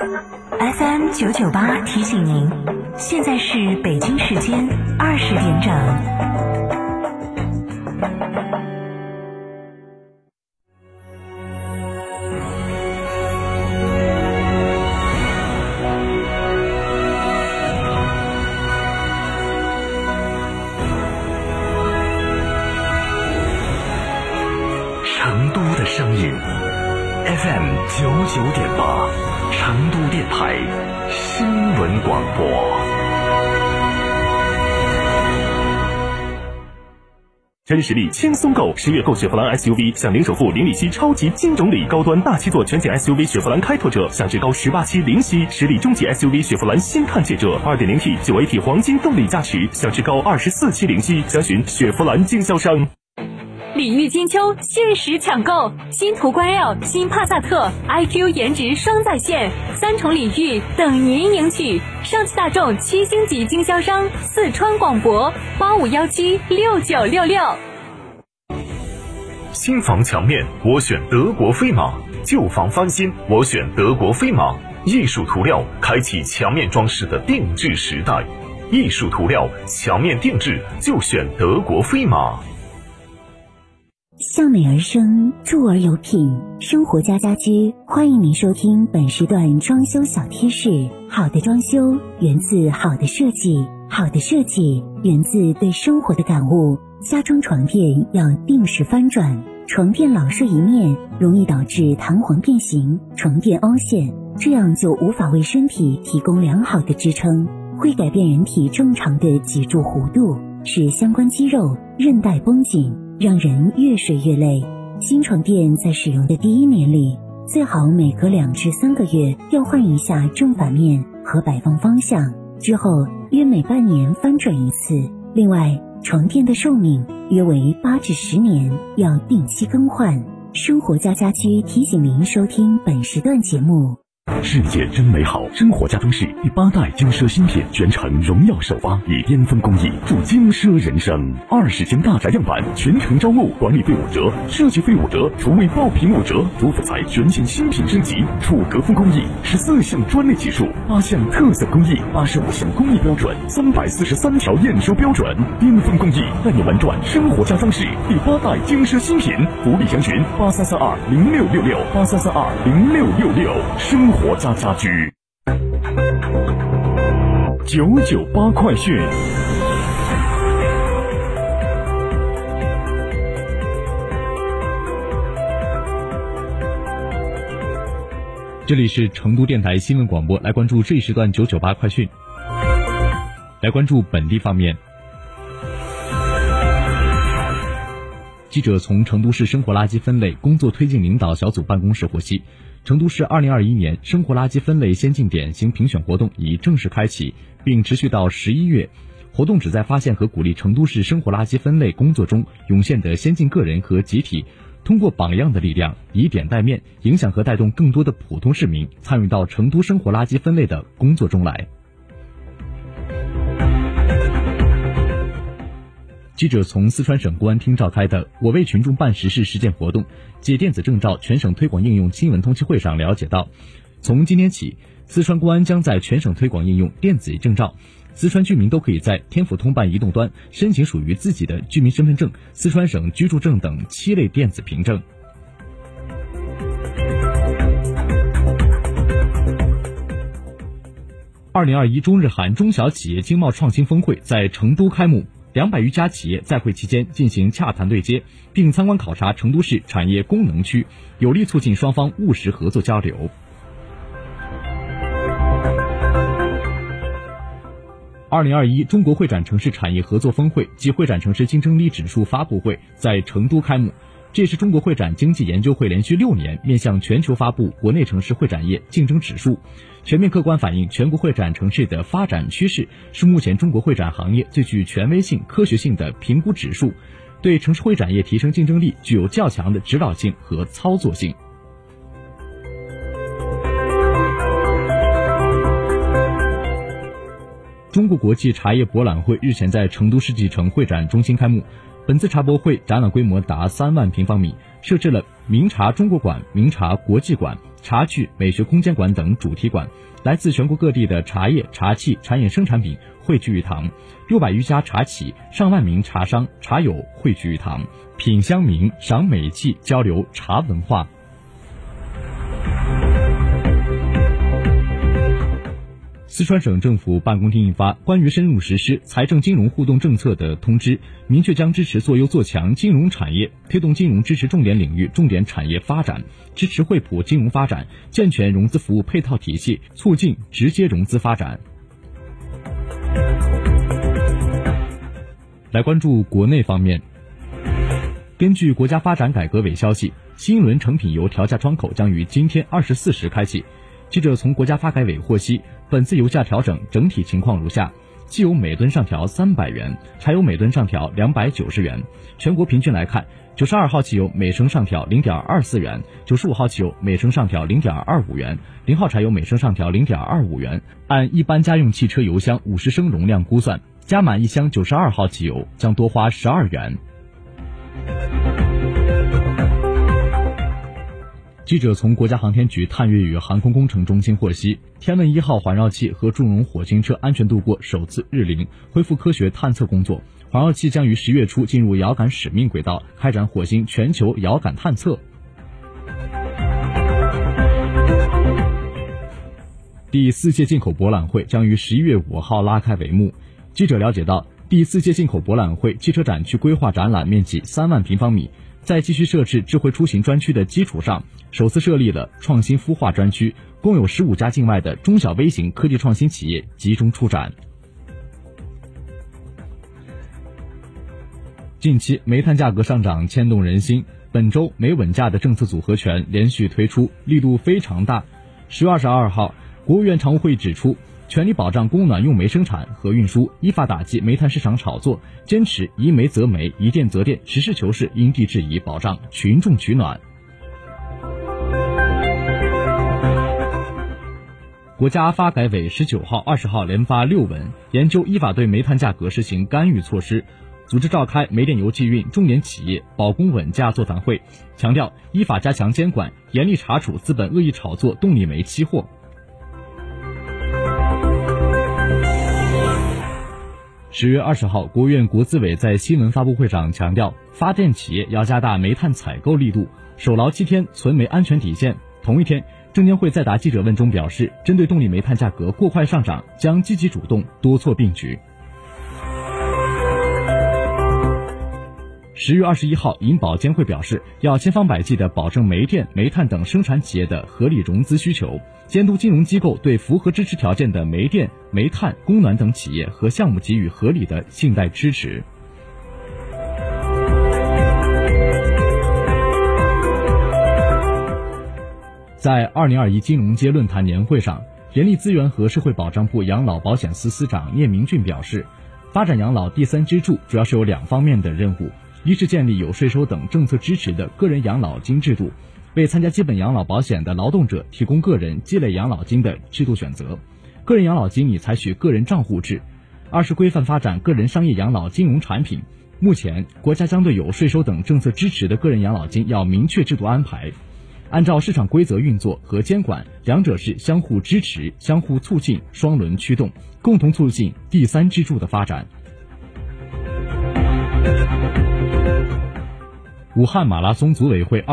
FM 九九八提醒您，现在是北京时间二十点整。成都的声音，FM 九九点八，成都电台新闻广播。真实力轻松购，十月购雪佛兰 SUV 享零首付、零利息超级金种礼，高端大七座全景 SUV 雪佛兰开拓者享至高十八期零息，实力中级 SUV 雪佛兰新探界者二点零 T 九 AT 黄金动力加持，享至高二十四期零息，详询雪佛兰经销商。礼遇金秋，限时抢购，新途观 L、新帕萨特，iQ 颜值双在线，三重礼遇等您领取。上汽大众七星级经销商，四川广博八五幺七六九六六。新房墙面，我选德国飞马；旧房翻新，我选德国飞马。艺术涂料开启墙面装饰的定制时代，艺术涂料墙面定制就选德国飞马。向美而生，住而有品，生活家家居欢迎您收听本时段装修小贴士。好的装修源自好的设计，好的设计源自对生活的感悟。家装床垫要定时翻转，床垫老睡一面容易导致弹簧变形、床垫凹陷，这样就无法为身体提供良好的支撑，会改变人体正常的脊柱弧度，使相关肌肉、韧带绷紧。让人越睡越累。新床垫在使用的第一年里，最好每隔两至三个月要换一下正反面和摆放方向，之后约每半年翻转一次。另外，床垫的寿命约为八至十年，要定期更换。生活家家居提醒您收听本时段节目。世界真美好，生活家装饰第八代精奢新品全程荣耀首发，以巅峰工艺铸精奢人生。二十间大宅样板全程招募，管理费五折，设计费五折，厨卫爆品五折。主辅材全线新品升级，楚格风工艺，十四项专利技术，八项特色工艺，八十五项工艺标准，三百四十三条验收标准，巅峰工艺带你玩转生活家装饰第八代精奢新品。福利详询八三三二零六六六八三三二零六六六生活。家家居九九八快讯，这里是成都电台新闻广播，来关注这一时段九九八快讯。来关注本地方面，记者从成都市生活垃圾分类工作推进领导小组办公室获悉。成都市二零二一年生活垃圾分类先进典型评选活动已正式开启，并持续到十一月。活动旨在发现和鼓励成都市生活垃圾分类工作中涌现的先进个人和集体，通过榜样的力量，以点带面，影响和带动更多的普通市民参与到成都生活垃圾分类的工作中来。记者从四川省公安厅召开的“我为群众办实事”实践活动借电子证照全省推广应用新闻通气会上了解到，从今天起，四川公安将在全省推广应用电子证照，四川居民都可以在天府通办移动端申请属于自己的居民身份证、四川省居住证等七类电子凭证。二零二一中日韩中小企业经贸创新峰会在成都开幕。两百余家企业在会期间进行洽谈对接，并参观考察成都市产业功能区，有力促进双方务实合作交流。二零二一中国会展城市产业合作峰会及会展城市竞争力指数发布会在成都开幕。这是中国会展经济研究会连续六年面向全球发布国内城市会展业竞争指数，全面客观反映全国会展城市的发展趋势，是目前中国会展行业最具权威性、科学性的评估指数，对城市会展业提升竞争力具有较强的指导性和操作性。中国国际茶叶博览会日前在成都世纪城会展中心开幕。本次茶博会展览规模达三万平方米，设置了名茶中国馆、名茶国际馆、茶具美学空间馆等主题馆。来自全国各地的茶叶、茶器、茶饮生产品汇聚一堂，六百余家茶企、上万名茶商、茶友汇聚一堂，品香茗、赏美器，交流茶文化。四川省政府办公厅印发《关于深入实施财政金融互动政策的通知》，明确将支持做优做强金融产业，推动金融支持重点领域、重点产业发展，支持惠普金融发展，健全融资服务配套体系，促进直接融资发展。来关注国内方面，根据国家发展改革委消息，新一轮成品油调价窗口将于今天二十四时开启。记者从国家发改委获悉。本次油价调整整体情况如下：汽油每吨上调三百元，柴油每吨上调两百九十元。全国平均来看，九十二号汽油每升上调零点二四元，九十五号汽油每升上调零点二五元，零号柴油每升上调零点二五元。按一般家用汽车油箱五十升容量估算，加满一箱九十二号汽油将多花十二元。记者从国家航天局探月与航空工程中心获悉，天问一号环绕器和祝融火星车安全度过首次日龄，恢复科学探测工作。环绕器将于十月初进入遥感使命轨道，开展火星全球遥感探测。第四届进口博览会将于十一月五号拉开帷幕。记者了解到，第四届进口博览会汽车展区规划展览面积三万平方米。在继续设置智慧出行专区的基础上，首次设立了创新孵化专区，共有十五家境外的中小微型科技创新企业集中出展。近期煤炭价格上涨牵动人心，本周煤稳价的政策组合拳连续推出，力度非常大。十月二十二号，国务院常务会指出。全力保障供暖用煤生产和运输，依法打击煤炭市场炒作，坚持宜煤则煤，宜电则电，实事求是，因地制宜，保障群众取暖。国家发改委十九号、二十号连发六文，研究依法对煤炭价格实行干预措施，组织召开煤电油气运重点企业保供稳价座谈会，强调依法加强监管，严厉查处资本恶意炒作动力煤期货。十月二十号，国务院国资委在新闻发布会上强调，发电企业要加大煤炭采购力度，守牢七天存煤安全底线。同一天，证监会在答记者问中表示，针对动力煤炭价格过快上涨，将积极主动，多措并举。十月二十一号，银保监会表示，要千方百计地保证煤电、煤炭等生产企业的合理融资需求。监督金融机构对符合支持条件的煤电、煤炭、供暖等企业和项目给予合理的信贷支持。在二零二一金融街论坛年会上，人力资源和社会保障部养老保险司司长聂明俊表示，发展养老第三支柱主要是有两方面的任务：一是建立有税收等政策支持的个人养老金制度。为参加基本养老保险的劳动者提供个人积累养老金的制度选择，个人养老金拟采取个人账户制。二是规范发展个人商业养老金融产品。目前，国家将对有税收等政策支持的个人养老金要明确制度安排，按照市场规则运作和监管，两者是相互支持、相互促进、双轮驱动，共同促进第三支柱的发展。武汉马拉松组委会二。